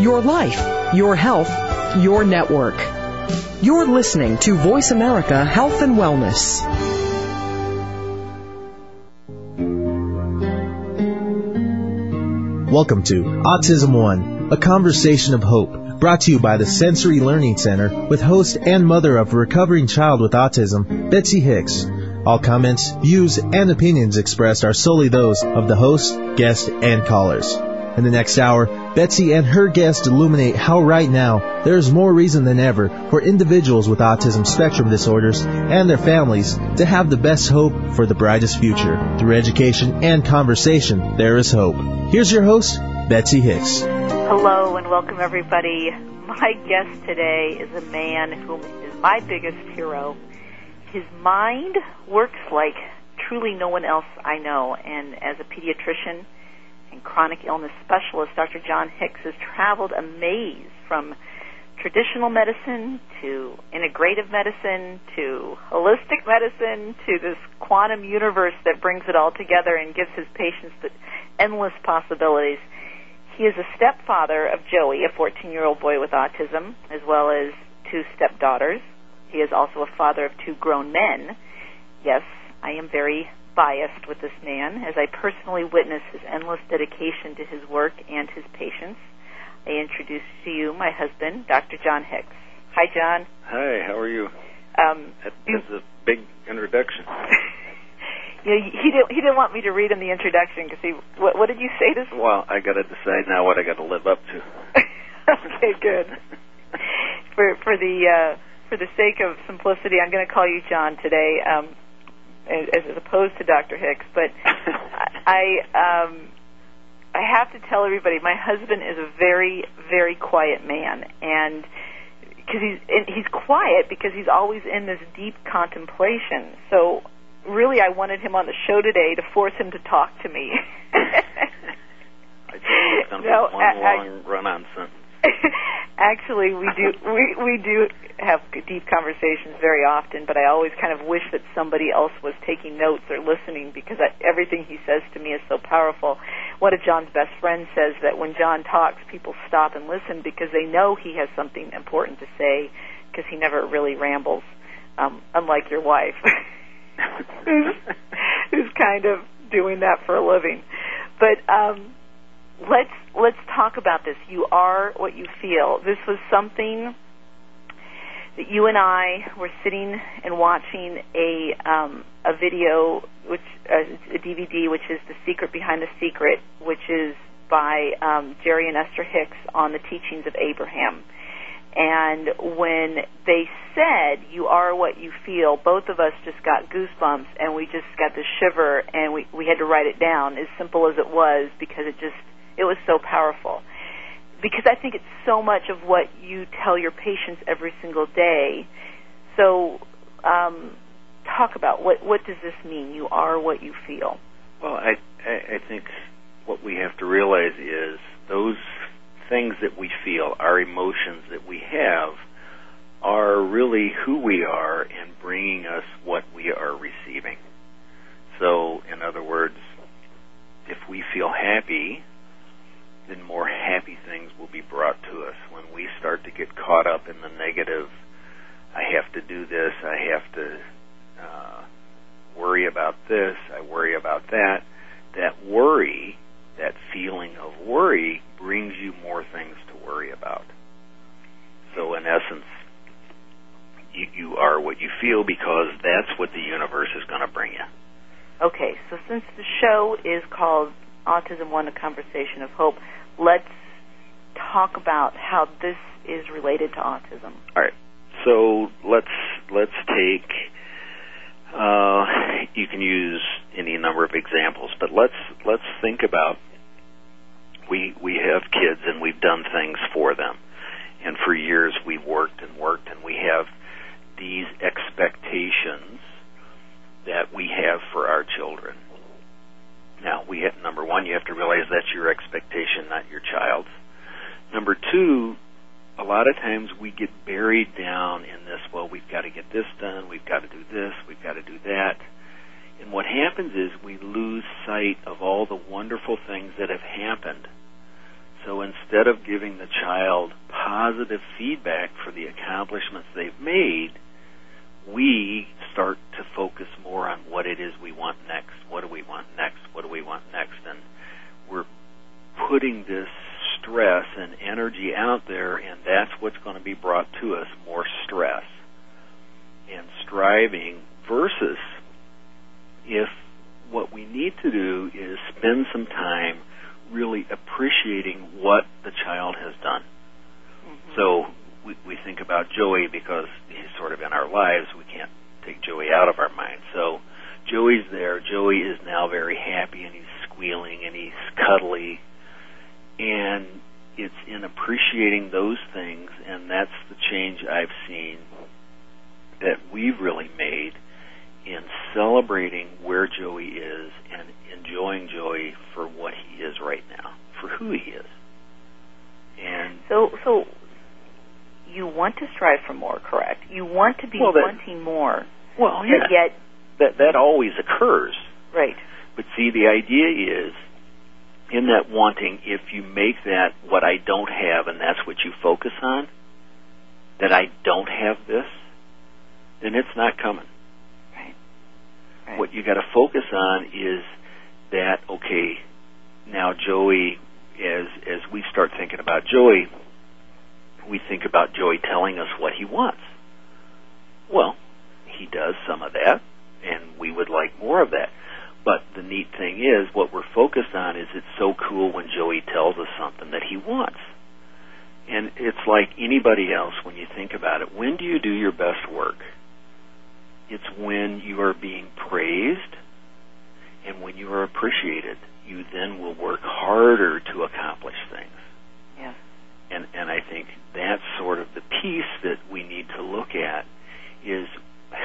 your life, your health, your network. You're listening to Voice America Health and Wellness. Welcome to Autism One, a conversation of hope, brought to you by the Sensory Learning Center with host and mother of a recovering child with autism, Betsy Hicks. All comments, views, and opinions expressed are solely those of the host, guest, and callers. In the next hour, Betsy and her guest illuminate how right now there is more reason than ever for individuals with autism spectrum disorders and their families to have the best hope for the brightest future. Through education and conversation, there is hope. Here's your host, Betsy Hicks. Hello and welcome everybody. My guest today is a man who is my biggest hero. His mind works like truly no one else I know, and as a pediatrician, and chronic illness specialist, Dr. John Hicks has traveled a maze from traditional medicine to integrative medicine to holistic medicine to this quantum universe that brings it all together and gives his patients the endless possibilities. He is a stepfather of Joey, a 14 year old boy with autism, as well as two stepdaughters. He is also a father of two grown men. Yes, I am very biased with this man as I personally witness his endless dedication to his work and his patients. I introduce to you my husband, Dr. John Hicks. Hi, John. Hi, how are you? Um, that, that's a big introduction. yeah, he didn't. He didn't want me to read him the introduction because he. What, what did you say to? Well, I got to decide now what I got to live up to. okay, good. for for the uh, for the sake of simplicity, I'm going to call you John today. Um, as, as opposed to Dr. Hicks. But I um, I have to tell everybody, my husband is a very very quiet man, and because he's and he's quiet because he's always in this deep contemplation. So really, I wanted him on the show today to force him to talk to me. I think it's going to no, be one I, long I, run-on sentence. Actually, we do we we do have deep conversations very often, but I always kind of wish that somebody else was taking notes or listening because I, everything he says to me is so powerful. One of John's best friends says that when John talks, people stop and listen because they know he has something important to say because he never really rambles, um, unlike your wife, who's, who's kind of doing that for a living. But um, let's let's talk about this. You are what you feel. This was something that you and I were sitting and watching a um, a video, which uh, a DVD, which is the secret behind the secret, which is by um, Jerry and Esther Hicks on the teachings of Abraham. And when they said, "You are what you feel," both of us just got goosebumps, and we just got the shiver, and we we had to write it down, as simple as it was, because it just it was so powerful. Because I think it's so much of what you tell your patients every single day. So, um, talk about what what does this mean? You are what you feel. Well, I I, think what we have to realize is those things that we feel, our emotions that we have, are really who we are and bringing us what we are receiving. So, in other words, if we feel happy, then more happy things will be brought to us. When we start to get caught up in the negative, I have to do this, I have to uh, worry about this, I worry about that, that worry, that feeling of worry, brings you more things to worry about. So, in essence, you, you are what you feel because that's what the universe is going to bring you. Okay, so since the show is called Autism One, a Conversation of Hope, let's talk about how this is related to autism. All right. So let's let's take. Uh, you can use any number of examples, but let's let's think about we we have kids and we've done things for them, and for years we've worked and worked and we have these expectations that we have for our children now, we have, number one, you have to realize that's your expectation, not your child's. Number two, a lot of times we get buried down in this, well, we've got to get this done, we've got to do this, we've got to do that. And what happens is we lose sight of all the wonderful things that have happened So instead of giving the child positive feedback for the accomplishments they've made, we start to focus more on what it is we want next. What do we want next? What do we want next? And we're putting this stress and energy out there, and that's what's going to be brought to us more stress and striving versus if what we need to do is spend some time really appreciating what the child has done. Mm-hmm. So we, we think about Joey because he's sort of in our lives. We can't take Joey out of our mind. So Joey's there. Joey is now very happy and he's squealing and he's cuddly. And it's in appreciating those things, and that's the change I've seen that we've really made in celebrating where Joey is and enjoying Joey for what he is right now, for who he is. And so, so you want to strive for more, correct? You want to be well, that, wanting more. Well, yeah. Yet that that always occurs. Right. But see, the idea is in that wanting, if you make that what I don't have, and that's what you focus on, that I don't have this, then it's not coming. Right. right. What you got to focus on is that okay. Now, Joey, as as we start thinking about Joey, we think about Joey telling us what he wants. Well, he does some of that, and we would like more of that. But the neat thing is, what we're focused on is it's so cool when Joey tells us something that he wants. And it's like anybody else when you think about it. When do you do your best work? It's when you are being praised and when you are appreciated. You then will work harder to accomplish things. Yeah. And and I think that's sort of the piece that we need to look at is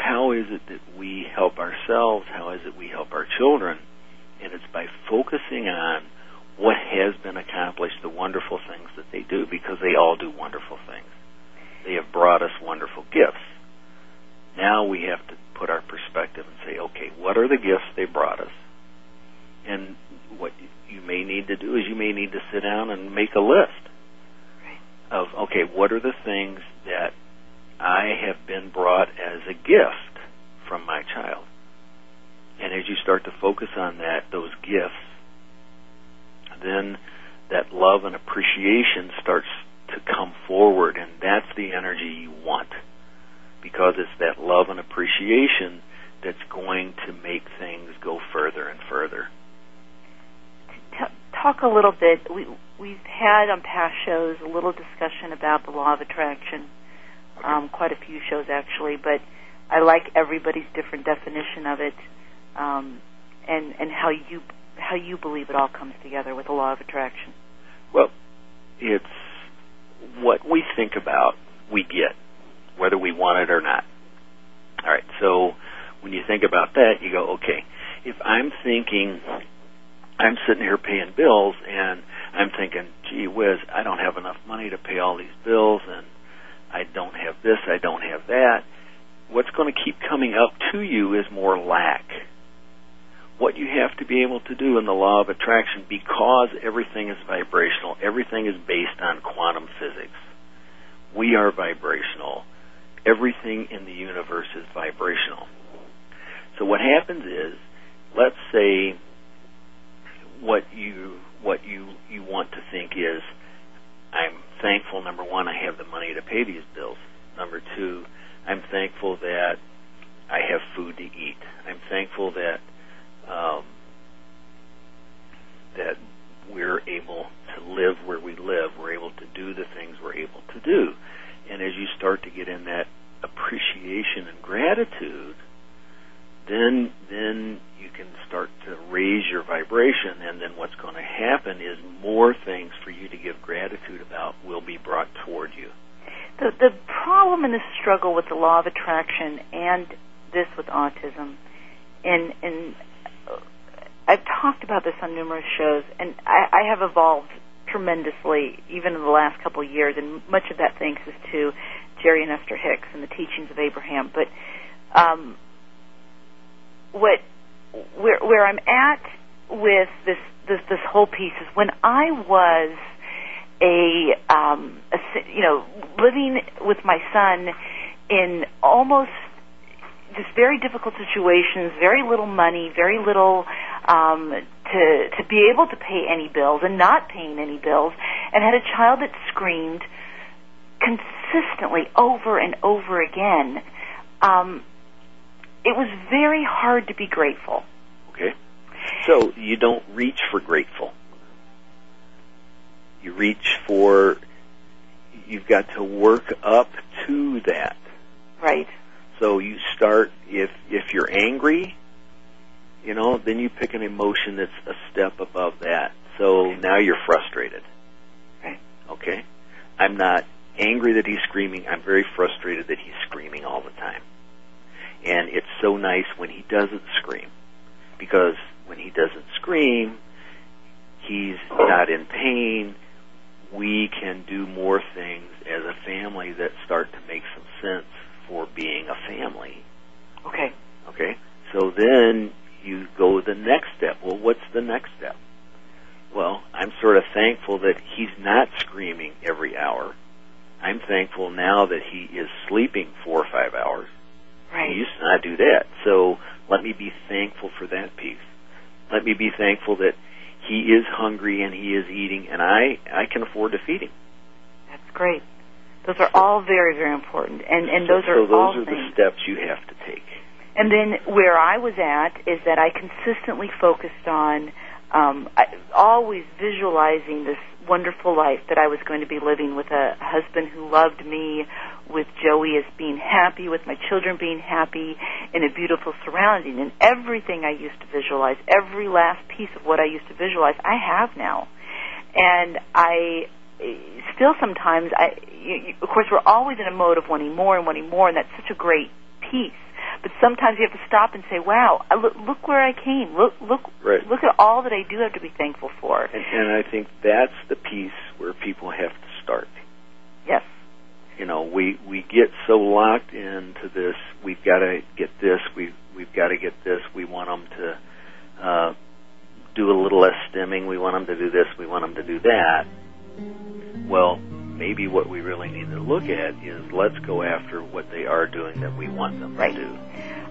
how is it that we help ourselves? How is it we help our children? And it's by focusing on what has been accomplished, the wonderful things that they do, because they all do wonderful things. They have brought us wonderful gifts. Now we have to put our perspective and say, okay, what are the gifts they brought us? And what you may need to do is you may need to sit down and make a list of, okay, what are the things that I have been brought as a gift from my child. And as you start to focus on that, those gifts, then that love and appreciation starts to come forward, and that's the energy you want. Because it's that love and appreciation that's going to make things go further and further. Talk a little bit. We, we've had on past shows a little discussion about the law of attraction um, quite a few shows actually, but I like everybody's different definition of it, um, and and how you how you believe it all comes together with the law of attraction. Well, it's what we think about, we get, whether we want it or not. All right, so when you think about that, you go, okay, if I'm thinking, I'm sitting here paying bills, and I'm thinking, gee whiz, I don't have enough money to pay all these bills, and I don't have this, I don't have that. What's going to keep coming up to you is more lack. What you have to be able to do in the law of attraction, because everything is vibrational, everything is based on quantum physics. We are vibrational. Everything in the universe is vibrational. So what happens is, let's say what you what you you want to think is I'm thankful, number one, I have the money to pay these bills. Number two, I'm thankful that I have food to eat. I'm thankful that um, that we're able to live where we live. We're able to do the things we're able to do. And as you start to get in that appreciation and gratitude, then then you can start to raise your vibration and then what's going to happen is more things for you to give gratitude about will be brought toward you. The the problem in the struggle with the law of attraction and this with autism and and uh, I've talked about this on numerous shows and I, I have evolved tremendously even in the last couple of years and much of that thanks is to Jerry and Esther Hicks and the teachings of Abraham but um, what where where I'm at with this this this whole piece is when I was a, um, a you know living with my son in almost just very difficult situations, very little money, very little um, to to be able to pay any bills and not paying any bills, and had a child that screamed consistently over and over again. Um, it was very hard to be grateful. Okay. So you don't reach for grateful. You reach for, you've got to work up to that. Right. So you start, if, if you're angry, you know, then you pick an emotion that's a step above that. So Okay. now you're frustrated. Right. Okay? I'm not angry that he's screaming. I'm very frustrated that he's screaming all the time. And it's so nice when he doesn't scream. Because when he doesn't scream, he's not in pain. We can do more things as a family that start to make some sense for being a family. Okay. Okay? So then you go the next step. Well, what's the next step? Well, I'm sort of thankful that he's not screaming every hour. I'm thankful now that he is sleeping four or five hours. Right. Used to not do that. So let me be thankful for that piece. Let me be thankful that he is hungry and he is eating and I, I can afford to feed him. That's great. Those are all very, very important, and and so, those are so those all are things. the steps you have to take. And then where I was at is that I consistently focused on um, I, always visualizing this wonderful life that I was going to be living with a husband who loved me, with Joey as being happy, with my children being happy, in a beautiful surrounding. And everything I used to visualize, every last piece of what I used to visualize, I have now. And I eh, still sometimes, I, you, you, of course, we're always in a mode of wanting more and wanting more, and that's such a great piece. Sometimes you have to stop and say, "Wow, look, look where I came. Look, look, Right. look at all that I do have to be thankful for." And, and I think that's the piece where people have to start. Yes, you know we we get so locked into this we've got to get this we we've got to get this we want them to uh do a little less stimming we want them to do this we want them to do that well maybe what we really need to look at is let's go after what they are doing that we want them Right. to do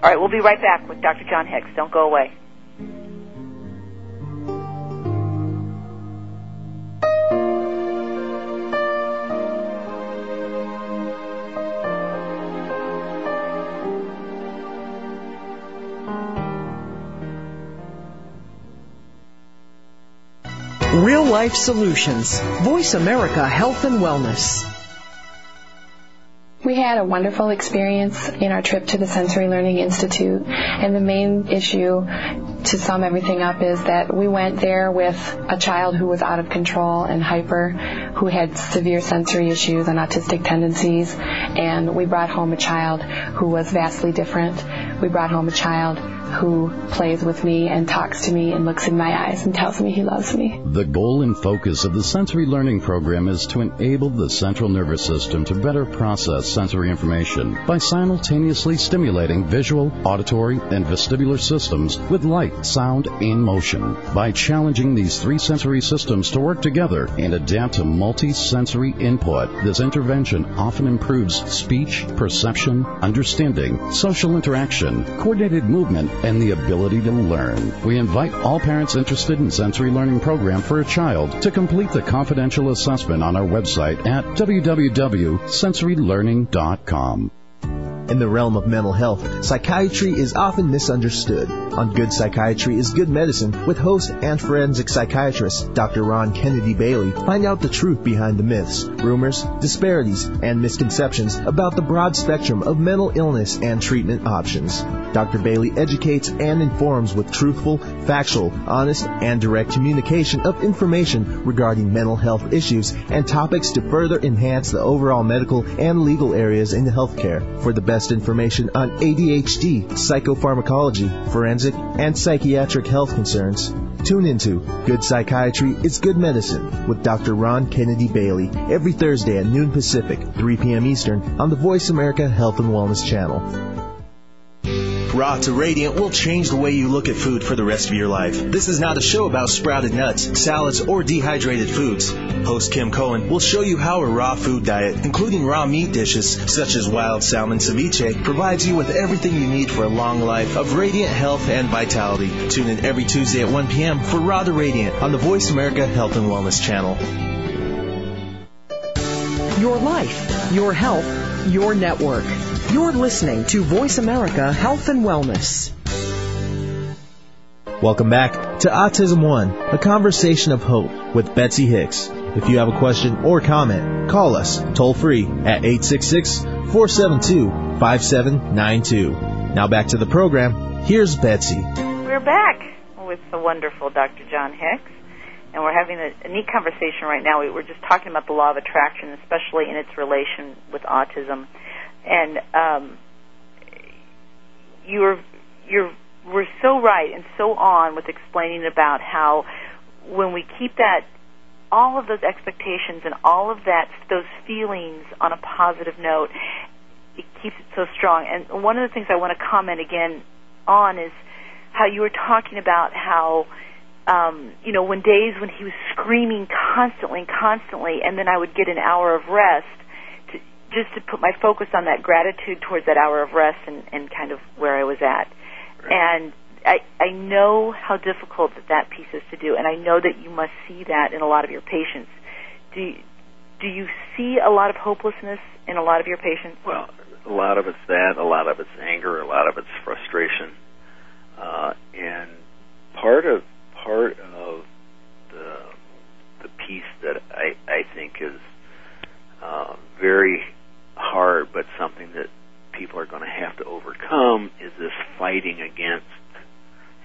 All right, we'll be right back with Dr. John Hicks. Don't go away. Real life solutions. Voice America Health and Wellness. We had a wonderful experience in our trip to the Sensory Learning Institute, and the main issue to sum everything up is that we went there with a child who was out of control and hyper, who had severe sensory issues and autistic tendencies, and we brought home a child who was vastly different. We brought home a child who plays with me and talks to me and looks in my eyes and tells me he loves me. The goal and focus of the sensory learning program is to enable the central nervous system to better process sensory information by simultaneously stimulating visual, auditory, and vestibular systems with light, sound, and motion. By challenging these three sensory systems to work together and adapt to multi-sensory input, this intervention often improves speech, perception, understanding, social interaction, coordinated movement, and the ability to learn. We invite all parents interested in sensory learning program for a child to complete the confidential assessment on our website at www.sensorylearning.com. In the realm of mental health, psychiatry is often misunderstood. On Good Psychiatry is Good Medicine with host and forensic psychiatrist Dr. Rahn Kennedy Bailey. Find out the truth behind the myths, rumors, disparities, and misconceptions about the broad spectrum of mental illness and treatment options. Dr. Bailey educates and informs with truthful, factual, honest, and direct communication of information regarding mental health issues and topics to further enhance the overall medical and legal areas in healthcare. For the best information on ADHD, psychopharmacology, forensic, and psychiatric health concerns, tune into Good Psychiatry is Good Medicine with Dr. Rahn Kennedy Bailey every Thursday at noon Pacific, 3 p.m. Eastern on the Voice America Health and Wellness channel. Raw to Radiant will change the way you look at food for the rest of your life. This is not a show about sprouted nuts, salads, or dehydrated foods. Host Kim Cohen will show you how a raw food diet, including raw meat dishes such as wild salmon ceviche, provides you with everything you need for a long life of radiant health and vitality. Tune in every Tuesday at 1 p.m. for Raw to Radiant on the Voice America Health and Wellness channel. Your life, your health, your network. You're listening to Voice America Health and Wellness. Welcome back to Autism One, a conversation of hope with Betsy Hicks. If you have a question or comment, call us toll free at 866-472-5792. Now back to the program. Here's Betsy. We're back with the wonderful Dr. John Hicks, and we're having a, a neat conversation right now. We were just talking about the law of attraction, especially in its relation with autism, and um, you're you're we're so right and so on with explaining about how when we keep that all of those expectations and all of that those feelings on a positive note it keeps it so strong. And one of the things i want to comment again on is how you were talking about how um you know when days when he was screaming constantly constantly and then i would get an hour of rest just to put my focus on that gratitude towards that hour of rest and, and kind of where i was at and I, I know how difficult that that piece is to do, and I know that you must see that in a lot of your patients. Do you, do you see a lot of hopelessness in a lot of your patients? Well, a lot of it's that, a lot of it's anger, a lot of it's frustration, uh, and part of part of the the piece that I I think is uh, very hard, but something that people are going to have to overcome is this fighting against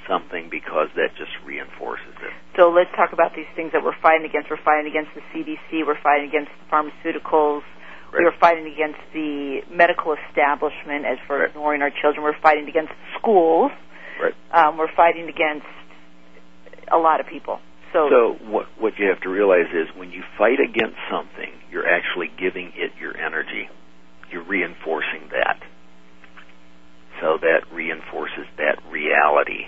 something because that just reinforces it. So let's talk about these things that we're fighting against. We're fighting against the CDC. We're fighting against the pharmaceuticals. Right. We're fighting against the medical establishment as for Right. ignoring our children. We're fighting against schools. Right. Um, we're fighting against a lot of people. So, So what what you have to realize is when you fight against something, you're actually giving it your energy. You're reinforcing that. So that reinforces that reality.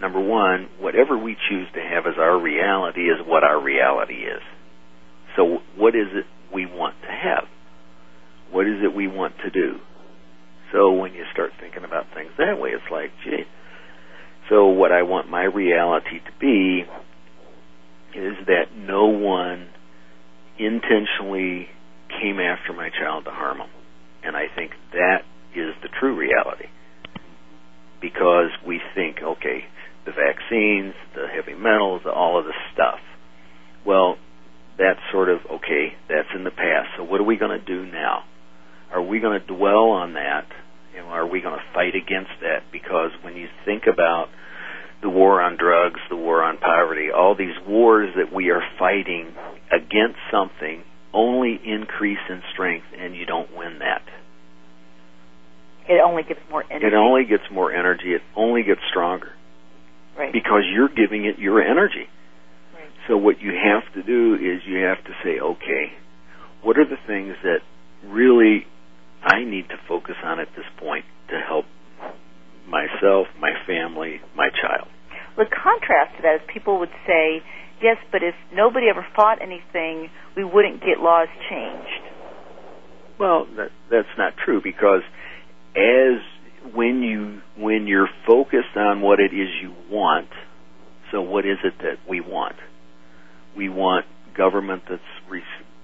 Number one, whatever we choose to have as our reality is what our reality is. So what is it we want to have? What is it we want to do? So when you start thinking about things that way, it's like, gee, so what I want my reality to be is that no one intentionally came after my child to harm him. And I think that is the true reality. Because we think, okay, the vaccines, the heavy metals, all of this stuff. Well, that's sort of, okay, that's in the past. So what are we going to do now? Are we going to dwell on that? You know, are we going to fight against that? Because when you think about the war on drugs, the war on poverty, all these wars that we are fighting against something only increase in strength and you don't win that. it only gives more energy. It only gets more energy, it only gets stronger right. because you're giving it your energy. Right. So what you have to do is you have to say, okay, what are the things that really I need to focus on at this point to help myself, my family, my child? The contrast to that is people would say, yes, but if nobody ever fought anything, we wouldn't get laws changed. Well, that, that's not true because as when you when you're focused on what it is you want, so what is it that we want? We want government that's re-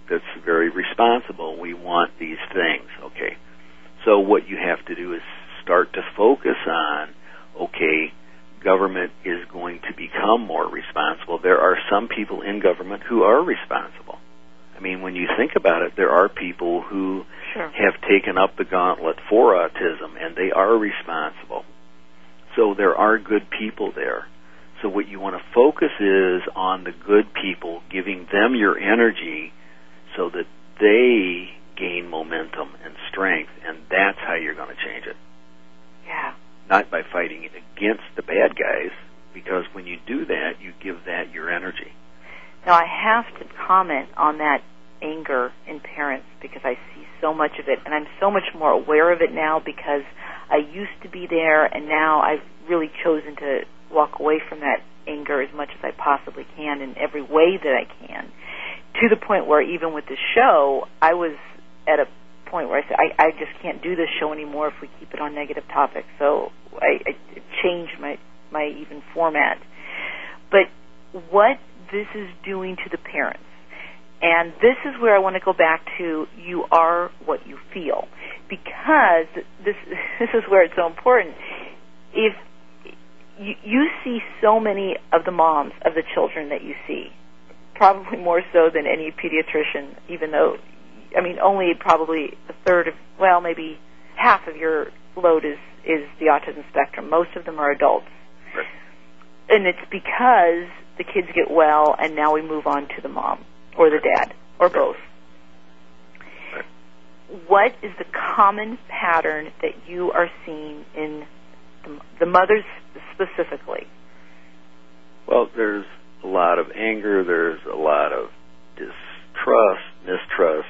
that's very responsible. We want these things. Okay, so what you have to do is start to focus on okay. Government is going to become more responsible. There are some people in government who are responsible. I mean, when you think about it, there are people who Sure. have taken up the gauntlet for autism and they are responsible. So there are good people there. So what you want to focus is on the good people, giving them your energy so that they gain momentum and strength and that's how you're going to change it. Yeah. Not by fighting against the bad guys because when you do that, you give that your energy. Now I have to comment on that anger in parents because I see so much of it and I'm so much more aware of it now because I used to be there, and now I've really chosen to walk away from that anger as much as I possibly can in every way that I can. To the point where even with the show, I was at a point where I said, I, I just can't do this show anymore if we keep it on negative topics. So I, I changed my my even format. But what this is doing to the parents, and this is where I want to go back to you are what you feel, because this this is where it's so important. If you, you see so many of the moms of the children that you see, probably more so than any pediatrician, even though, I mean, only probably a third of, well, maybe half of your load is, is the autism spectrum. Most of them are adults. Right. And it's because the kids get well and now we move on to the mom or the dad or both. What is the common pattern that you are seeing in the, the mothers specifically? Well, there's a lot of anger. There's a lot of distrust, mistrust,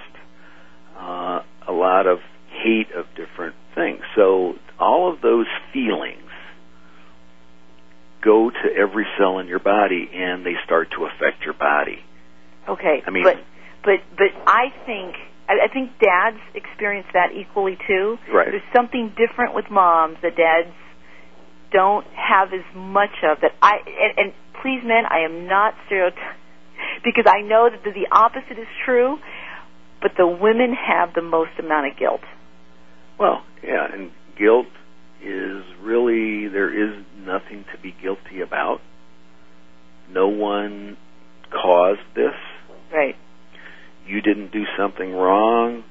uh, a lot of hate of different things. So all of those feelings go to every cell in your body, and they start to affect your body. Okay, I mean- but but but I think I, I think dads experience that equally too. Right. There's something different with moms that dads don't have as much of that. I and, and please, men, I am not stereotyping because I know that the, the opposite is true, but the women have the most amount of guilt. Well, yeah, and guilt is really there is nothing to be guilty about. No one caused this. Right. You didn't do something wrong.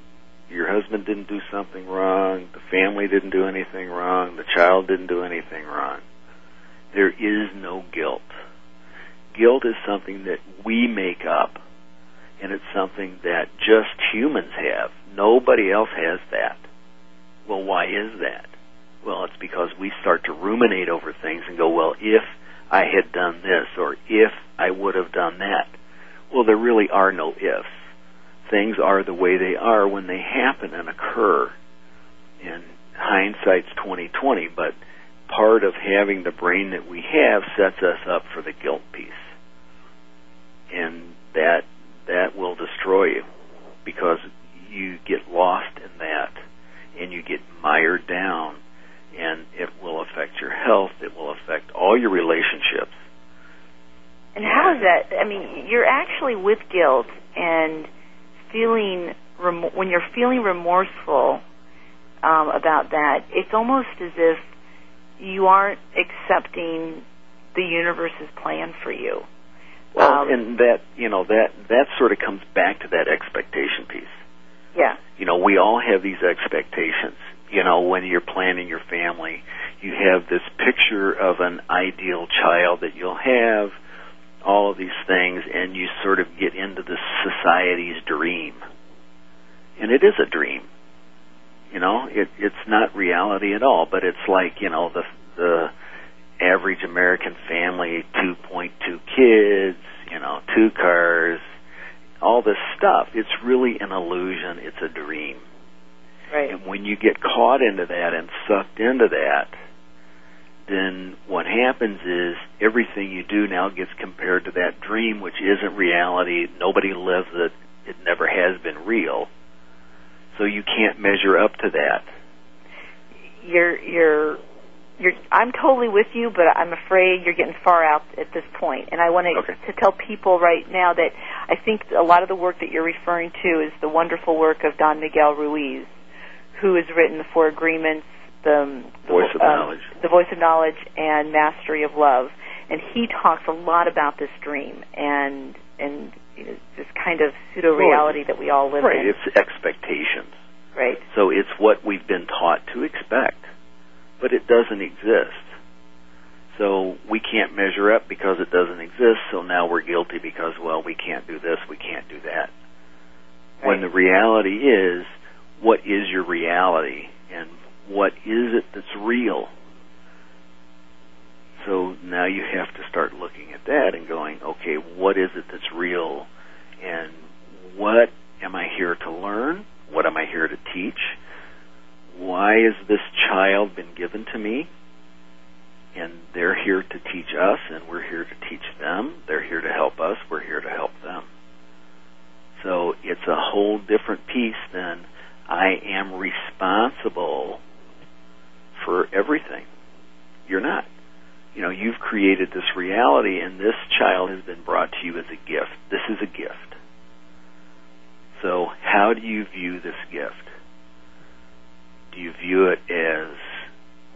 Your husband didn't do something wrong. The family didn't do anything wrong. The child didn't do anything wrong. There is no guilt. Guilt is something that we make up, and it's something that just humans have. Nobody else has that. Well, why is that? Well, it's because we start to ruminate over things and go, well, if I had done this or if I would have done that. Well, there really are no ifs. Things are the way they are when they happen and occur. And hindsight's 2020, but part of having the brain that we have sets us up for the guilt piece. And that that will destroy you because you get lost in that and you get mired down and it will affect your health, it will affect all your relationships. And how is that? I mean, you're actually with guilt and feeling rem- when you're feeling remorseful um, about that. It's almost as if you aren't accepting the universe's plan for you. Well, Um, and that, you know, that that sort of comes back to that expectation piece. Yeah. you know, we all have these expectations. You know, when you're planning your family, you have this picture of an ideal child that you'll have, all of these things, and you sort of get into the society's dream. And it is a dream. You know, it, it's not reality at all, but it's like, you know, the, the average American family, 2.2 kids, you know, two cars, all this stuff. It's really an illusion. It's a dream. Right. And when you get caught into that and sucked into that, then what happens is everything you do now gets compared to that dream, which isn't reality. Nobody lives it. It never has been real. So you can't measure up to that. You're you're you're I'm totally with you, but I'm afraid you're getting far out at this point. And I want to Okay. to tell people right now that I think a lot of the work that you're referring to is the wonderful work of Don Miguel Ruiz, who has written the Four Agreements, the, the Voice of um, Knowledge. the Voice of Knowledge, and Mastery of Love. And he talks a lot about this dream and and you know, this kind of pseudo reality that we all live Right. in. Right, it's expectations. Right. So it's what we've been taught to expect, but it doesn't exist. So we can't measure up because it doesn't exist. So now we're guilty because well we can't do this, we can't do that. When the reality is, what is your reality, and what is it that's real? So now you have to start looking at that and going, okay, what is it that's real, and what am I here to learn? What am I here to teach? why has this child been given to me? And they're here to teach us, and we're here to teach them. They're here to help us. We're here to help them. So it's a whole different piece than I am responsible for everything. You're not. You know, you've created this reality, and this child has been brought to you as a gift. This is a gift. So, how do you view this gift? Do you view it as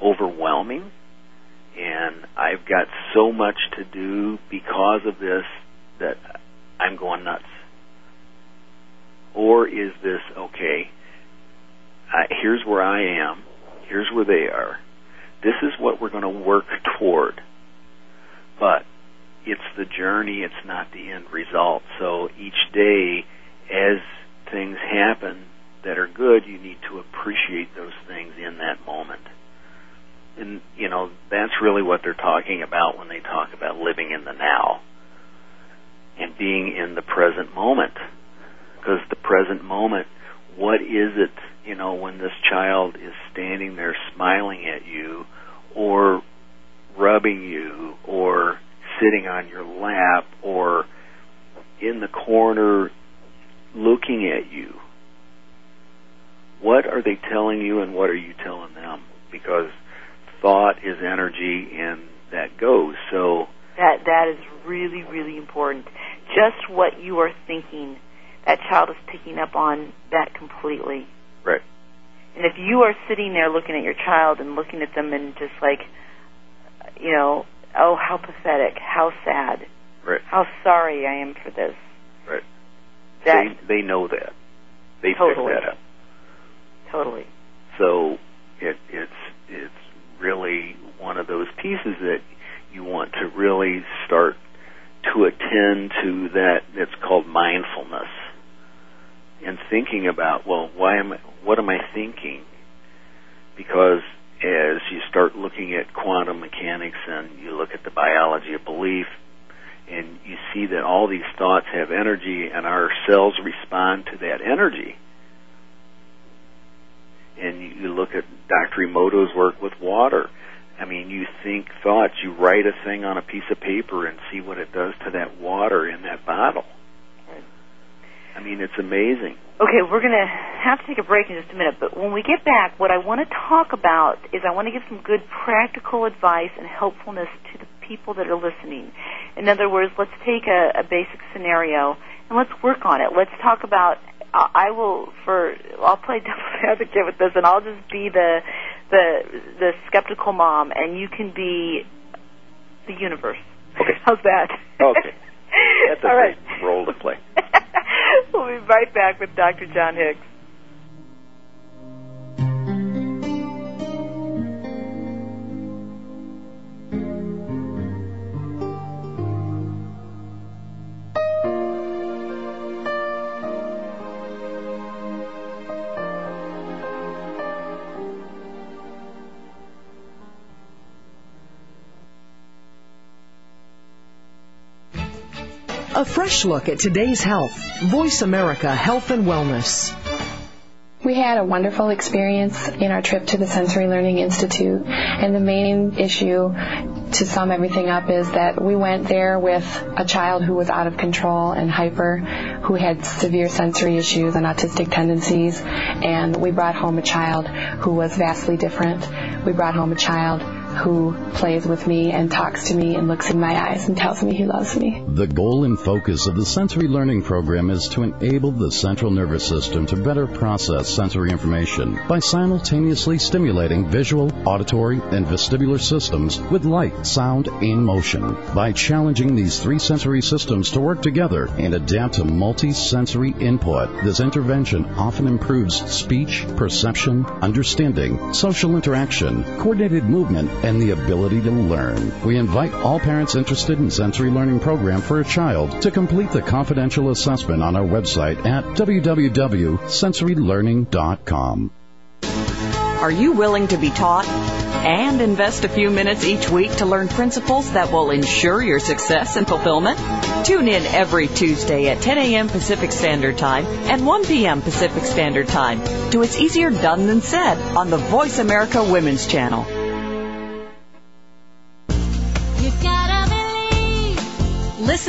overwhelming? And I've got so much to do because of this that I'm going nuts. Or is this, okay, here's where I am, here's where they are, this is what we're going to work toward. But it's the journey, it's not the end result. So each day, as things happen that are good, you need to appreciate those things in that moment. And, you know, that's really what they're talking about when they talk about living in the now and being in the present moment. Because the present moment, what is it, you know, when this child is standing there smiling at you or rubbing you or sitting on your lap or in the corner looking at you. What are they telling you and what are you telling them? Because thought is energy and that goes. So that that is really really important. Just what you are thinking, that child is picking up on that completely. Right. And if you are sitting there looking at your child and looking at them and just like, you know, oh how pathetic, how sad, right. how sorry I am for this. Right. That they they know that. They Totally. pick that up. totally. So it, it's it's really one of those pieces that you want to really start to attend to that. It's called mindfulness and thinking about well, why am I, what am I thinking? Because as you start looking at quantum mechanics and you look at the biology of belief, and you see that all these thoughts have energy and our cells respond to that energy. And you, look at Dr. Emoto's work with water. I mean, you think thoughts, you write a thing on a piece of paper and see what it does to that water in that bottle. I mean, it's amazing. Okay, we're going to have to take a break in just a minute, but when we get back, what I want to talk about is I want to give some good practical advice and helpfulness to the people that are listening. In other words, let's take a, a basic scenario and let's work on it. Let's talk about. I will for I'll play devil's advocate with this, and I'll just be the the the skeptical mom, and you can be the universe. Okay. How's that? Okay. That's a All right. great role to play. We'll be right back with Dr. John Hicks. Fresh look at today's health. Voice America Health and Wellness. We had a wonderful experience in our trip to the Sensory Learning Institute, and the main issue to sum everything up is that we went there with a child who was out of control and hyper, who had severe sensory issues and autistic tendencies, and we brought home a child who was vastly different. We brought home a child who plays with me and talks to me and looks in my eyes and tells me he loves me. The goal and focus of the sensory learning program is to enable the central nervous system to better process sensory information by simultaneously stimulating visual, auditory, and vestibular systems with light, sound, and motion. By challenging these three sensory systems to work together and adapt to multi-sensory input, this intervention often improves speech, perception, understanding, social interaction, coordinated movement, and the ability to learn. We invite all parents interested in sensory learning program for a child to complete the confidential assessment on our website at www.sensorylearning.com. Are you willing to be taught and invest a few minutes each week to learn principles that will ensure your success and fulfillment? Tune in every Tuesday at 10 a.m. Pacific Standard Time and 1 p.m. Pacific Standard Time to It's Easier Done Than Said on the Voice America Women's Channel.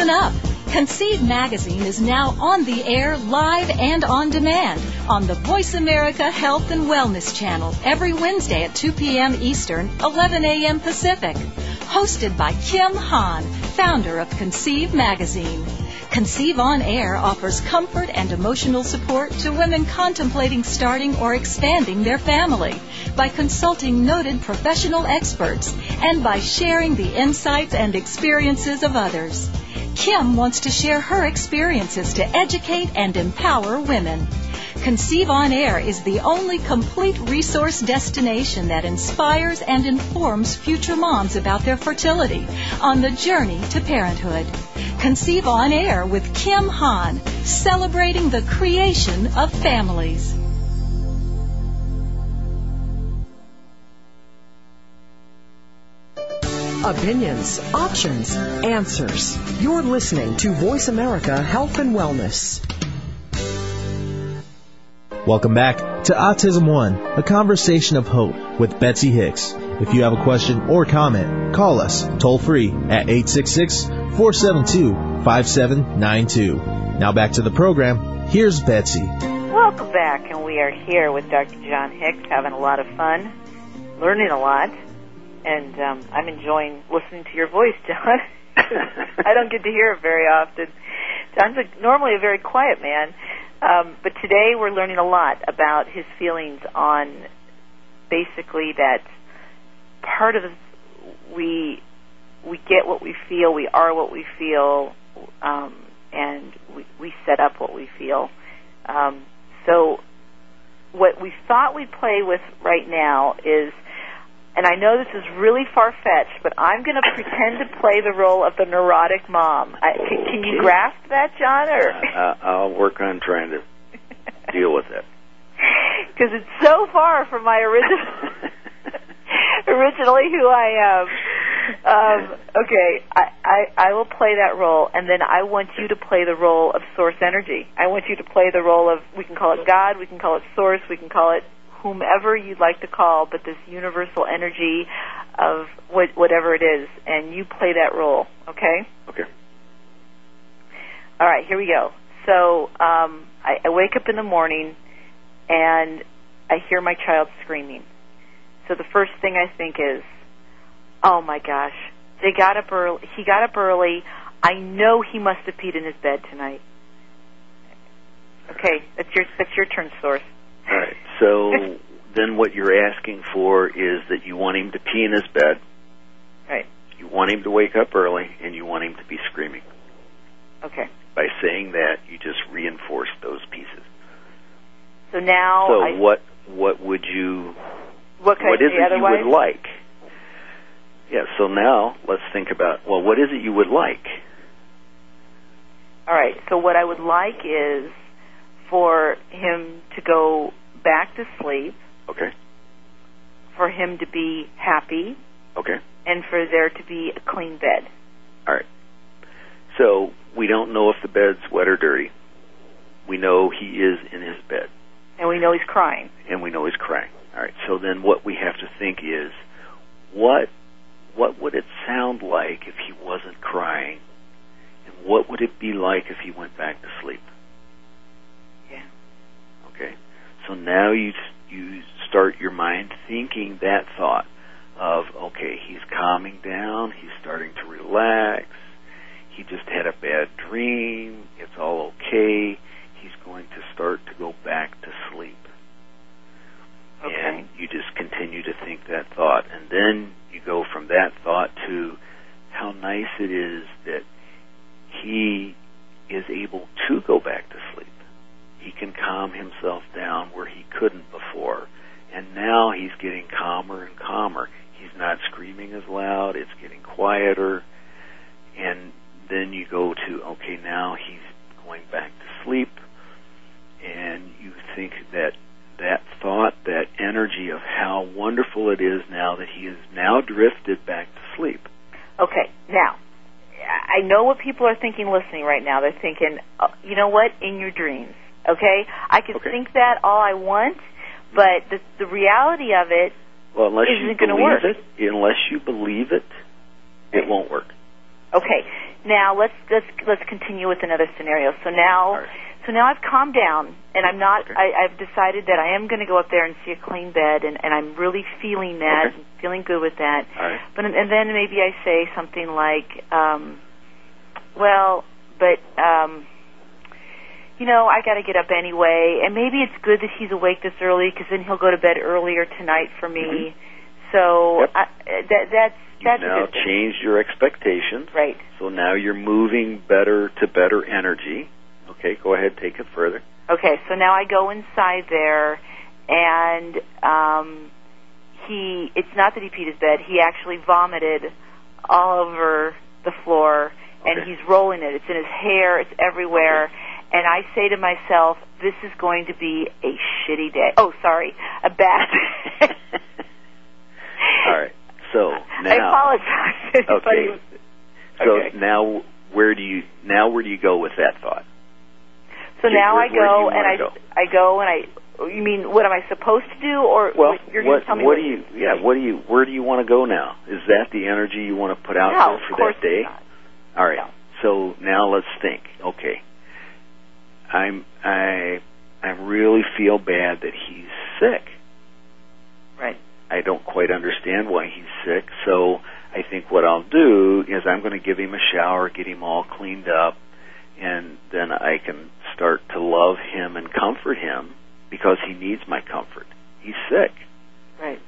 Listen up. Conceive Magazine is now on the air live and on demand on the Voice America Health and Wellness Channel every Wednesday at 2 p.m. Eastern, 11 a.m. Pacific. Hosted by Kim Hahn, founder of Conceive Magazine. Conceive On Air offers comfort and emotional support to women contemplating starting or expanding their family by consulting noted professional experts and by sharing the insights and experiences of others. Kim wants to share her experiences to educate and empower women. Conceive On Air is the only complete resource destination that inspires and informs future moms about their fertility on the journey to parenthood. Conceive On Air with Kim Hahn, celebrating the creation of families. Opinions, options, answers. You're listening to Voice America Health and Wellness. Welcome back to Autism One, a conversation of hope with Betsy Hicks. If you have a question or comment, call us toll free at 866 472 5792. Now back to the program. Here's Betsy. Welcome back, and we are here with Dr. John Hicks, having a lot of fun, learning a lot, and um, I'm enjoying listening to your voice, John. I don't get to hear it very often. John's a, normally a very quiet man, um, but today we're learning a lot about his feelings on basically that part of we we get what we feel, we are what we feel, um, and we, we set up what we feel. Um, so what we thought we'd play with right now is and I know this is really far fetched, but I'm going to pretend to play the role of the neurotic mom. I, can, can you grasp that, John? Or uh, I'll work on trying to deal with it. Because it's so far from my original, originally who I am. Um, okay, I, I I will play that role, and then I want you to play the role of source energy. I want you to play the role of we can call it God, we can call it source, we can call it whomever you'd like to call, but this universal energy of what, whatever it is, and you play that role. Okay. Okay. All right. Here we go. So um, I, I wake up in the morning, and I hear my child screaming. So the first thing I think is, "Oh my gosh, they got up early. He got up early. I know he must have peed in his bed tonight." Okay, that's your that's your turn, source. All right. So then what you're asking for is that you want him to pee in his bed. Right. You want him to wake up early, and you want him to be screaming. Okay. By saying that, you just reinforce those pieces. So now, So I, what what would you what what is it you would like? Yeah. So now let's think about well, what is it you would like? All right. So what I would like is for him to go back to sleep, Okay. for him to be happy, Okay. and for there to be a clean bed. All right. So we don't know if the bed's wet or dirty. We know he is in his bed, And we know he's crying. and we know he's crying. All right. So then, what we have to think is, what what would it sound like if he wasn't crying, and what would it be like if he went back to sleep? Yeah. Okay. So now you you start your mind thinking that thought of okay, he's calming down, he's starting to relax. He just had a bad dream. It's all okay. He's going to start to go back to sleep. Okay. And you just continue to think that thought. And then you go from that thought to how nice it is that he is able to go back to sleep. He can calm himself down where he couldn't before. And now he's getting calmer and calmer. He's not screaming as loud, it's getting quieter. And then you go to, okay, now he's going back to sleep. And you think that that thought, that energy of how wonderful it is now that he has now drifted back to sleep. Okay. Now, I know what people are thinking listening right now. They're thinking, oh, you know what? In your dreams, okay? I can Okay. think that all I want, but the the reality of it, Well, unless Isn't you gonna believe work? it, unless you believe it, it won't work. okay. Now let's let's let's continue with another scenario. So now. Right. So now I've calmed down, and I'm not. Okay. I, I've decided that I am going to go up there and see a clean bed, and, and I'm really feeling that, Okay. and feeling good with that. Right. But and then maybe I say something like, um, "Well, but um, you know, I got to get up anyway, and maybe it's good that he's awake this early because then he'll go to bed earlier tonight for me." So Yep. I, that that's that's a now good thing. changed your expectations. right. So now you're moving better to better energy. Okay, go ahead, take it further. Okay, so now I go inside there, and um, he. It's not that he peed his bed. He actually vomited all over the floor, and he's rolling it. It's in his hair. It's everywhere. And I say to myself, "This is going to be a shitty day." Oh, sorry, a bad. All right. So now. I apologize. to anybody Okay. so Okay. now where do you now where do you go with that thought? So now where- I where do you go and I go? I go and I. You mean what am I supposed to do, or Well, you're going what to tell me what do you yeah what do you where do you want to go now? Is that the energy you want to put out No, there for that day? not. All right. No. So now let's think. Okay. I'm I I really feel bad that he's sick. Right. I don't quite understand why he's sick. So I think what I'll do is I'm going to give him a shower, get him all cleaned up, and then I can start to love him and comfort him because he needs my comfort. He's sick. Right.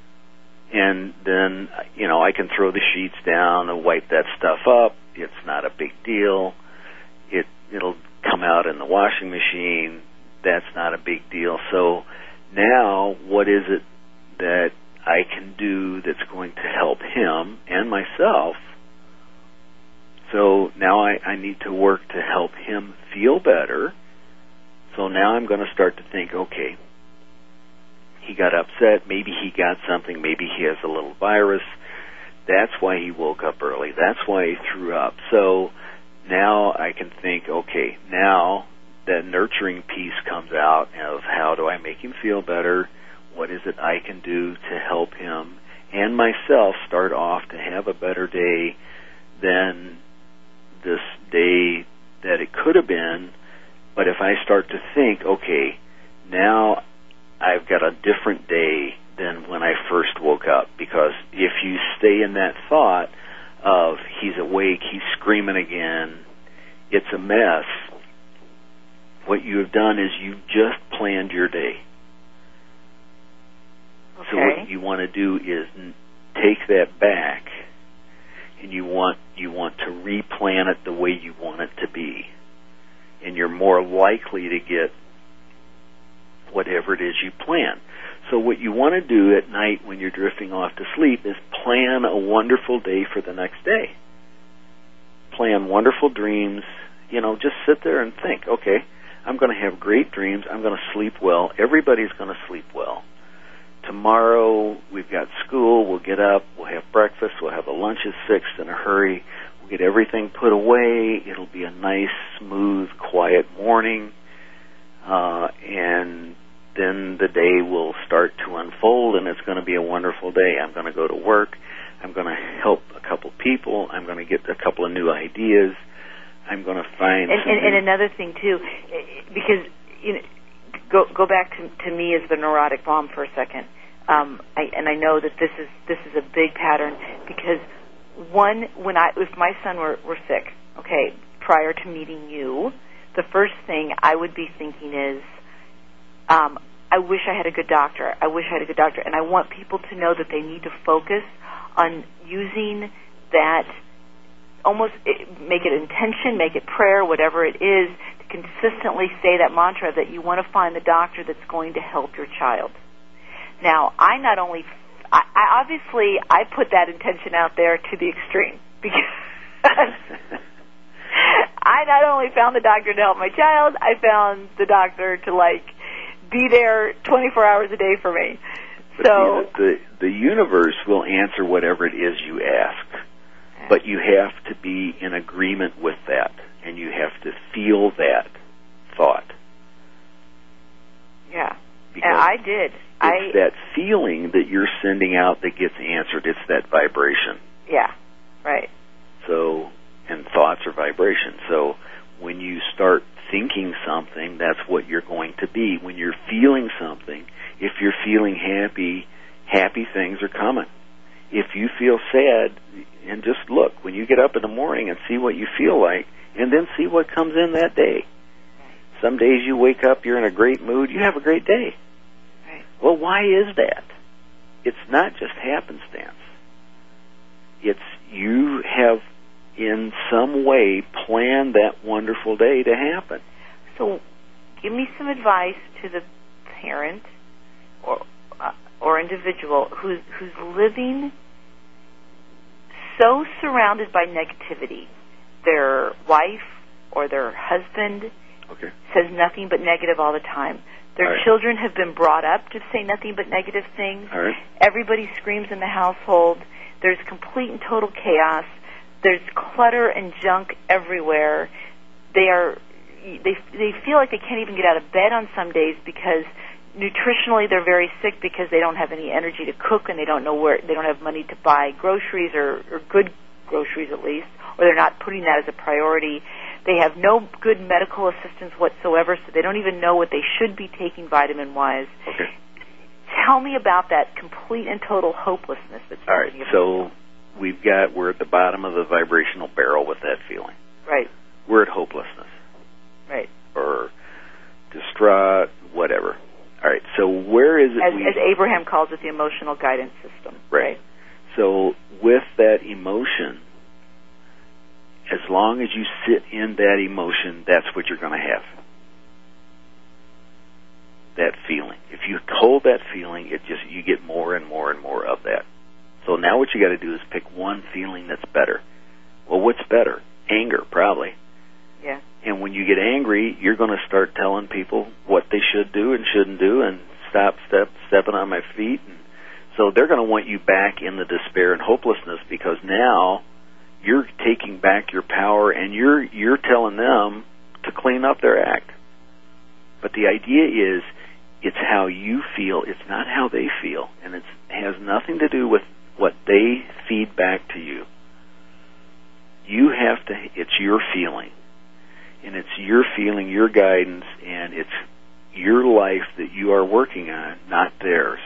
And then, you know, I can throw the sheets down and wipe that stuff up. It's not a big deal. It it'll come out in the washing machine. That's not a big deal. So now what is it that I can do that's going to help him and myself? So now I, I need to work to help him feel better. So now I'm going to start to think, okay, he got upset. Maybe he got something. Maybe he has a little virus. That's why he woke up early. That's why he threw up. So now I can think, okay, now that nurturing piece comes out of how do I make him feel better? What is it I can do to help him and myself start off to have a better day than this day that it could have been? But if I start to think, okay, now I've got a different day than when I first woke up because if you stay in that thought of he's awake, he's screaming again, it's a mess. What you have done is you've just planned your day. Okay. So what you want to do is take that back and you want you want to replan it the way you want it to be. And you're more likely to get whatever it is you plan. So what you want to do at night when you're drifting off to sleep is plan a wonderful day for the next day. Plan wonderful dreams. You know, just sit there and think, okay, I'm going to have great dreams. I'm going to sleep well. Everybody's going to sleep well. Tomorrow we've got school. We'll get up. We'll have breakfast. We'll have the lunches fixed in a hurry. We'll get everything put away. It'll be a nice, smooth, quiet morning. Uh, and then the day will start to unfold and it's going to be a wonderful day. I'm going to go to work. I'm going to help a couple people. I'm going to get a couple of new ideas. I'm going to find And, and, and another thing too, because you know, go go back to to me as the neurotic mom for a second. Um, I, and I know that this is this is a big pattern because one, when I if my son were were sick, okay, prior to meeting you, the first thing I would be thinking is, um, I wish I had a good doctor. I wish I had a good doctor, and I want people to know that they need to focus on using that almost eh, make it intention, make it prayer, whatever it is, to consistently say that mantra that you want to find the doctor that's going to help your child. Now, I not only, I, I obviously, I put that intention out there to the extreme because I not only found the doctor to help my child, I found the doctor to like be there 24 hours a day for me. But So, the, the the universe will answer whatever it is you ask. But you have to be in agreement with that, and you have to feel that thought. Yeah. Because And I did. I it's that feeling that you're sending out that gets answered. It's that vibration. yeah. Right. So, and thoughts are vibration. So, when you start thinking something, that's what you're going to be. When you're feeling something, if you're feeling happy, happy things are coming. If you feel sad, and just look, when you get up in the morning and see what you feel like, and then see what comes in that day. Some days you wake up, you're in a great mood, you have a great day. Right. Well, why is that? It's not just happenstance. It's you have in some way plan that wonderful day to happen. So, give me some advice to the parent or uh, or individual who's who's living so surrounded by negativity. Their wife or their husband Okay. says nothing but negative all the time. Their right. children have been brought up to say nothing but negative things. Right. Everybody screams in the household. There's complete and total chaos. There's clutter and junk everywhere. They are they they feel like they can't even get out of bed on some days because nutritionally they're very sick because they don't have any energy to cook and they don't know where they don't have money to buy groceries or, or good groceries at least or they're not putting that as a priority. They have no good medical assistance whatsoever, so they don't even know what they should be taking vitamin wise. Okay. Tell me about that complete and total hopelessness that's All right. So we've got we're at the bottom of the vibrational barrel with that feeling. right, We're at hopelessness right. or distraught, whatever. All right. So where is it As, we as Abraham calls it, the emotional guidance system. Right. So with that emotion, as long as you sit in that emotion, that's what you're going to have. That feeling. If you hold that feeling, it just you get more and more and more of that. So now what you got to do is pick one feeling that's better. Well, what's better? Anger, probably. Yeah. And when you get angry, you're going to start telling people what they should do and shouldn't do, and stop step stepping on my feet. And so they're going to want you back in the despair and hopelessness because now you're taking back your power and you're you're telling them to clean up their act. But the idea is it's how you feel, it's not how they feel, and it has nothing to do with what they feed back to you. You have to it's your feeling and it's your feeling, your guidance, and it's your life that you are working on, not theirs.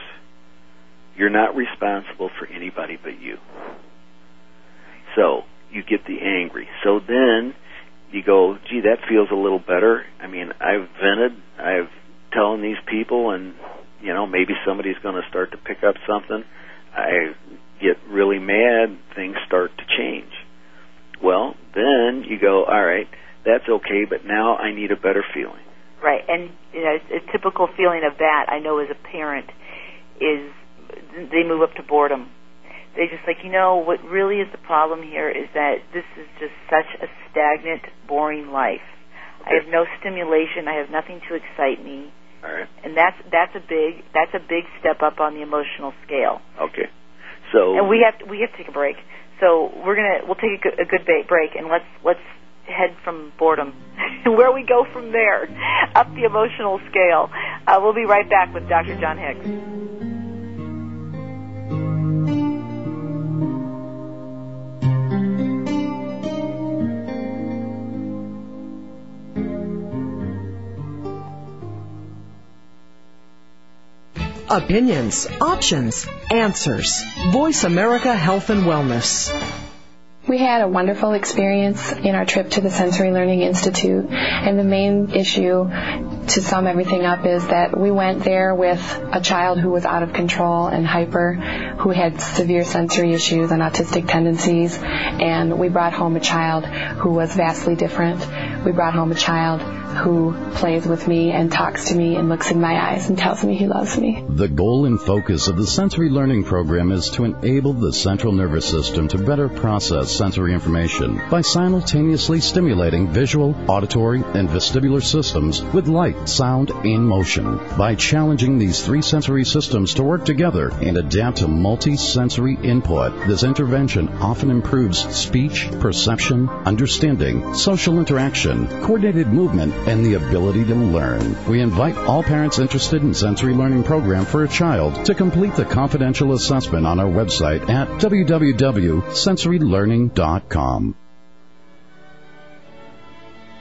You're not responsible for anybody but you. So you get the angry. So then you go, gee, that feels a little better. I mean, I've vented, I've telling these people, and you know, maybe somebody's going to start to pick up something. I get really mad. Things start to change. Well, then you go, all right, that's okay, but now I need a better feeling. Right, and you know, a typical feeling of that I know as a parent is they move up to boredom. They just like, you know, what really is the problem here is that this is just such a stagnant, boring life. I have no stimulation. I have nothing to excite me, All right. and that's that's a big that's a big step up on the emotional scale. Okay. So And we have to, we have to take a break. So we're gonna we'll take a good, a good break and let's let's head from boredom where we go from there up the emotional scale. Uh, we'll be right back with Dr. John Hicks. Opinions, options, answers. Voice America Health and Wellness. We had a wonderful experience in our trip to the Sensory Learning Institute, and the main issue to sum everything up is that we went there with a child who was out of control and hyper, who had severe sensory issues and autistic tendencies, and we brought home a child who was vastly different we brought home a child who plays with me and talks to me and looks in my eyes and tells me he loves me. The goal and focus of the sensory learning program is to enable the central nervous system to better process sensory information by simultaneously stimulating visual, auditory, and vestibular systems with light, sound, and motion. By challenging these three sensory systems to work together and adapt to multi-sensory input, this intervention often improves speech, perception, understanding, social interaction, coordinated movement, and the ability to learn. We invite all parents interested in sensory learning program for a child to complete the confidential assessment on our website at www.sensorylearning.com.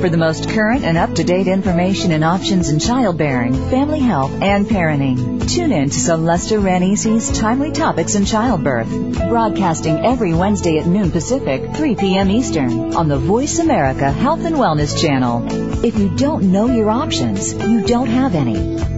For the most current and up-to-date information and options in childbearing, family health, and parenting, tune in to Celesta Ranisi's Timely Topics in Childbirth, broadcasting every Wednesday at noon Pacific, 3 p.m. Eastern, on the Voice America Health and Wellness Channel. If you don't know your options, you don't have any.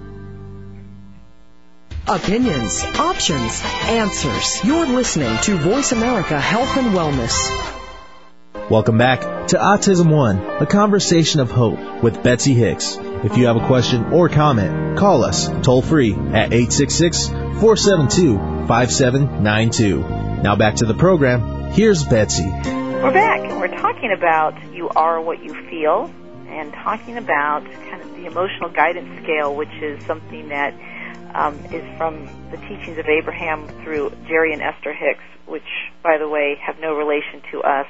Opinions, options, answers. You're listening to Voice America Health and Wellness. Welcome back to Autism One, a conversation of hope with Betsy Hicks. If you have a question or comment, call us toll free at 866-472-5792. Now back to the program. Here's Betsy. We're back and we're talking about you are what you feel and talking about kind of the emotional guidance scale, which is something that um, is from the teachings of Abraham through Jerry and Esther Hicks, which, by the way, have no relation to us,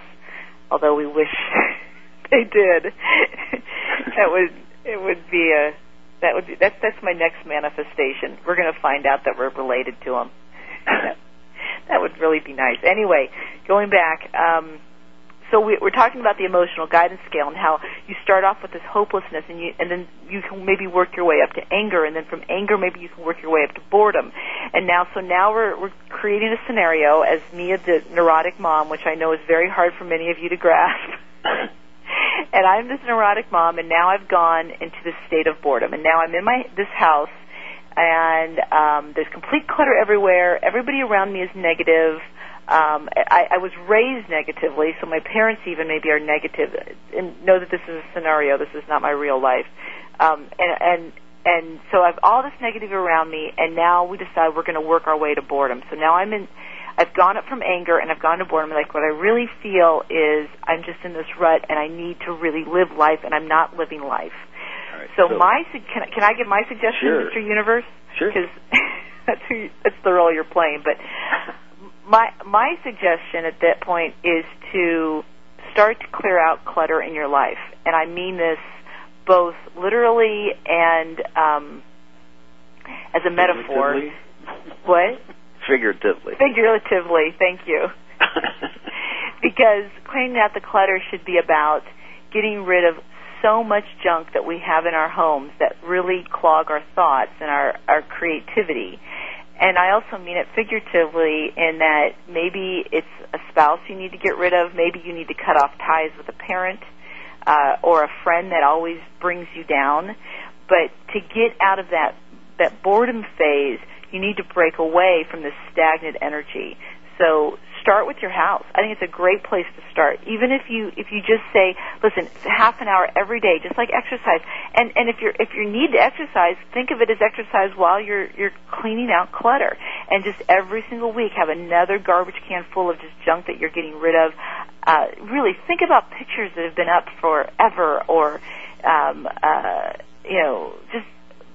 although we wish they did. that would it would be a that would be that's that's my next manifestation. We're going to find out that we're related to them. that, would really be nice. Anyway, going back. Um, so we, we're talking about the emotional guidance scale and how you start off with this hopelessness and you and then you can maybe work your way up to anger and then from anger maybe you can work your way up to boredom. And now so now we're we're creating a scenario as me the neurotic mom which I know is very hard for many of you to grasp. And I'm this neurotic mom and now I've gone into this state of boredom. And now I'm in my this house and um there's complete clutter everywhere. Everybody around me is negative um, I, I was raised negatively, so my parents even maybe are negative and know that this is a scenario. This is not my real life, um, and and and so I've all this negative around me, and now we decide we're going to work our way to boredom. So now I'm in. I've gone up from anger and I've gone to boredom. Like what I really feel is I'm just in this rut, and I need to really live life, and I'm not living life. Right, so, so, my can I, can I give my suggestion, Sure. Mr. Universe? Sure. Because that's who that's the role you're playing. But my my suggestion at that point is to start to clear out clutter in your life, and I mean this both literally and um, as a metaphor. Figuratively? What? Figuratively. Figuratively, thank you. because cleaning out the clutter should be about getting rid of so much junk that we have in our homes that really clog our thoughts and our, our creativity. And I also mean it figuratively in that maybe it's a spouse you need to get rid of, maybe you need to cut off ties with a parent uh, or a friend that always brings you down. But to get out of that that boredom phase, you need to break away from this stagnant energy. So start with your house. I think it's a great place to start. Even if you if you just say, listen, half an hour every day, just like exercise. And and if you're if you need to exercise, think of it as exercise while you're you're cleaning out clutter. And just every single week have another garbage can full of just junk that you're getting rid of. Uh, really think about pictures that have been up forever, or um, uh, you know, just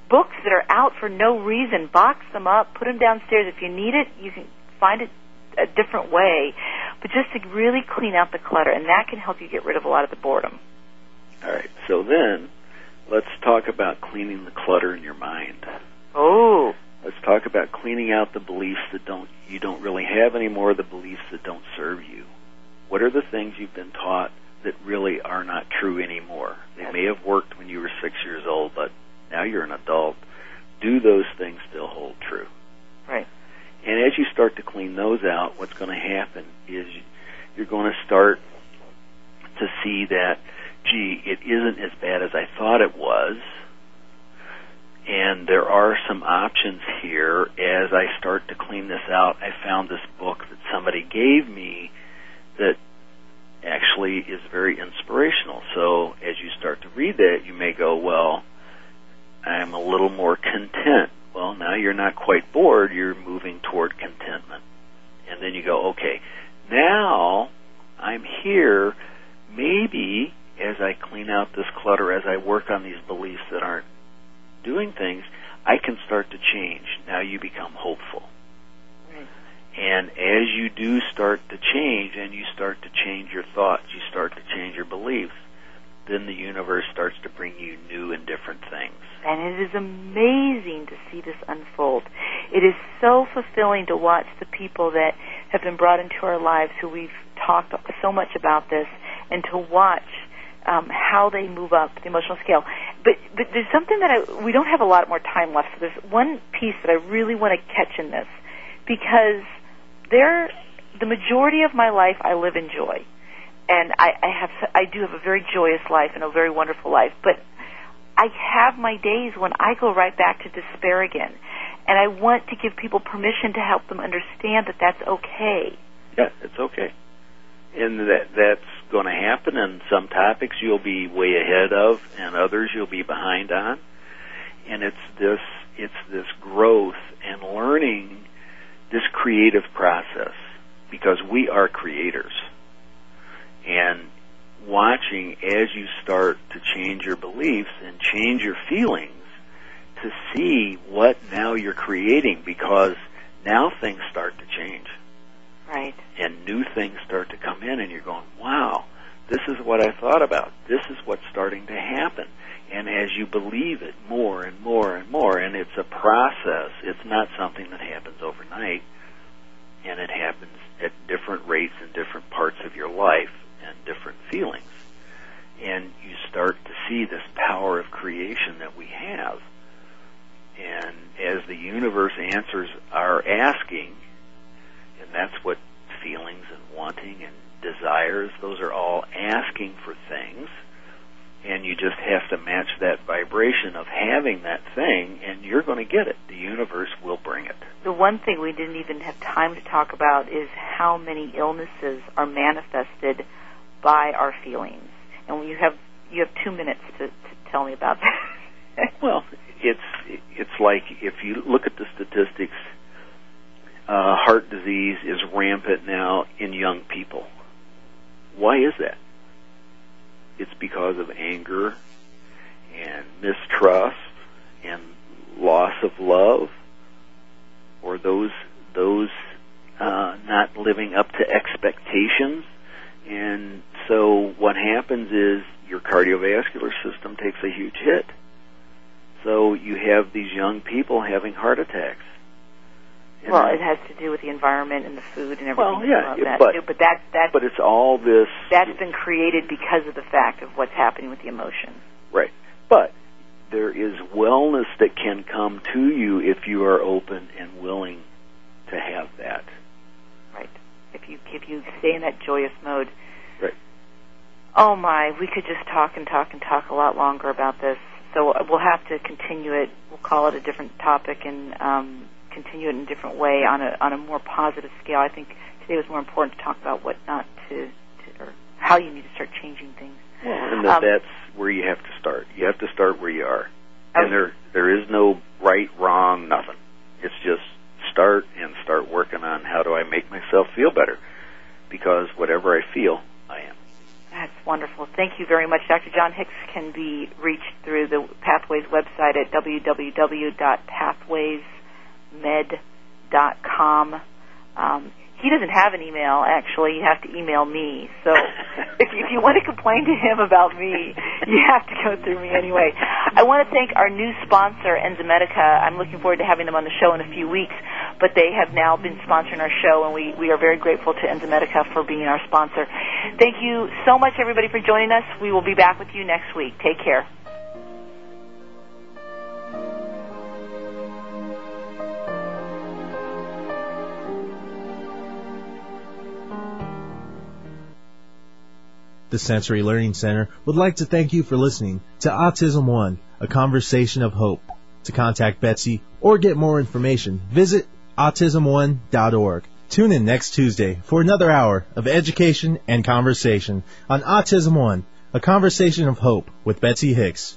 books that are out for no reason. Box them up, put them downstairs. If you need it, you can find it a different way, but just to really clean out the clutter, and that can help you get rid of a lot of the boredom. All right. So then, let's talk about cleaning the clutter in your mind. Oh. Let's talk about cleaning out the beliefs that don't you don't really have anymore, the beliefs that don't serve you. What are the things you've been taught that really are not true anymore? They may have worked when you were six years old, but now you're an adult. Do those things still hold true? Right. And as you start to clean those out, what's going to happen is you're going to start to see that, gee, it isn't as bad as I thought it was. And there are some options here. As I start to clean this out, I found this book that somebody gave me that actually is very inspirational. So as you start to read that, you may go, well, I'm a little more content you're not quite bored, you're moving toward contentment. And then you go, okay, now I'm here, maybe as I clean out this clutter, as I work on these beliefs that aren't doing things, I can start to change. Now you become hopeful. And as you do start to change and you start to change your thoughts, you start to change your beliefs, then the universe starts to bring you new and different things and it is amazing to see this unfold. It is so fulfilling to watch the people that have been brought into our lives who we've talked so much about this and to watch um, how they move up the emotional scale. But but there's something that I, we don't have a lot more time left. So there's one piece that I really want to catch in this because there, the majority of my life I live in joy, and I, I have I do have a very joyous life and a very wonderful life. But I have my days when I go right back to despair again. And I want to give people permission to help them understand that that's okay. Yeah, it's okay. And that that's going to happen and some topics you'll be way ahead of and others you'll be behind on. And it's this it's this growth and learning this creative process because we are creators. And watching as you start to change your beliefs and change your feelings to see what now you're creating because now things start to change. Right. And new things start to come in and you're going, wow, this is what I thought about. This is what's starting to happen. And as you believe it more and more and more, and it's a process, it's not something that happens overnight, and it happens at different rates in different parts of your life and different feelings. And you start to see this power of creation that we have. And as the universe answers our asking, and that's what feelings and wanting and desires, those are all asking for things. And you just have to match that vibration of having that thing, and you're going to get it. The universe will bring it. The one thing we didn't even have time to talk about is how many illnesses are manifested by our feelings. And you have you have two minutes to, to tell me about that. well, it's it's like if you look at the statistics, uh, heart disease is rampant now in young people. Why is that? It's because of anger and mistrust and loss of love, or those those uh, not living up to expectations and so what happens is your cardiovascular system takes a huge hit. So you have these young people having heart attacks. And well, it has to do with the environment and the yeah, that but too. but that that but it's all this. That's been created because of the fact of what's happening with the emotion. Right, but there is wellness that can come to you if you are open and willing to have that Right. if you if you stay in that joyous mode. Right. Oh my, we could just talk and talk and talk a lot longer about this. So we'll have to continue it. We'll call it a different topic and um, continue it in a different way on a on a more positive scale. I think today was more important to talk about what not to, to or how you need to start changing things. Well, and that Um, that's where you have to start. You have to start where you are, Okay. and there there is no right, wrong, nothing. It's just start and start working on how do I make myself feel better, because whatever I feel, I am. That's wonderful. Thank you very much. Dr. John Hicks can be reached through the Pathways website at www.pathwaysmed.com. Um, he doesn't have an email, actually. You have to email me. So if you, if you want to complain to him about me, you have to go through me anyway. I want to thank our new sponsor, Enzymedica. I'm looking forward to having them on the show in a few weeks, but they have now been sponsoring our show, and we, we are very grateful to Enzymedica for being our sponsor. Thank you so much, everybody, for joining us. We will be back with you next week. Take care. The Sensory Learning Center would like to thank you for listening to Autism One, a conversation of hope. To contact Betsy or get more information, visit autismone.org. Tune in next Tuesday for another hour of education and conversation on Autism One, a conversation of hope with Betsy Hicks.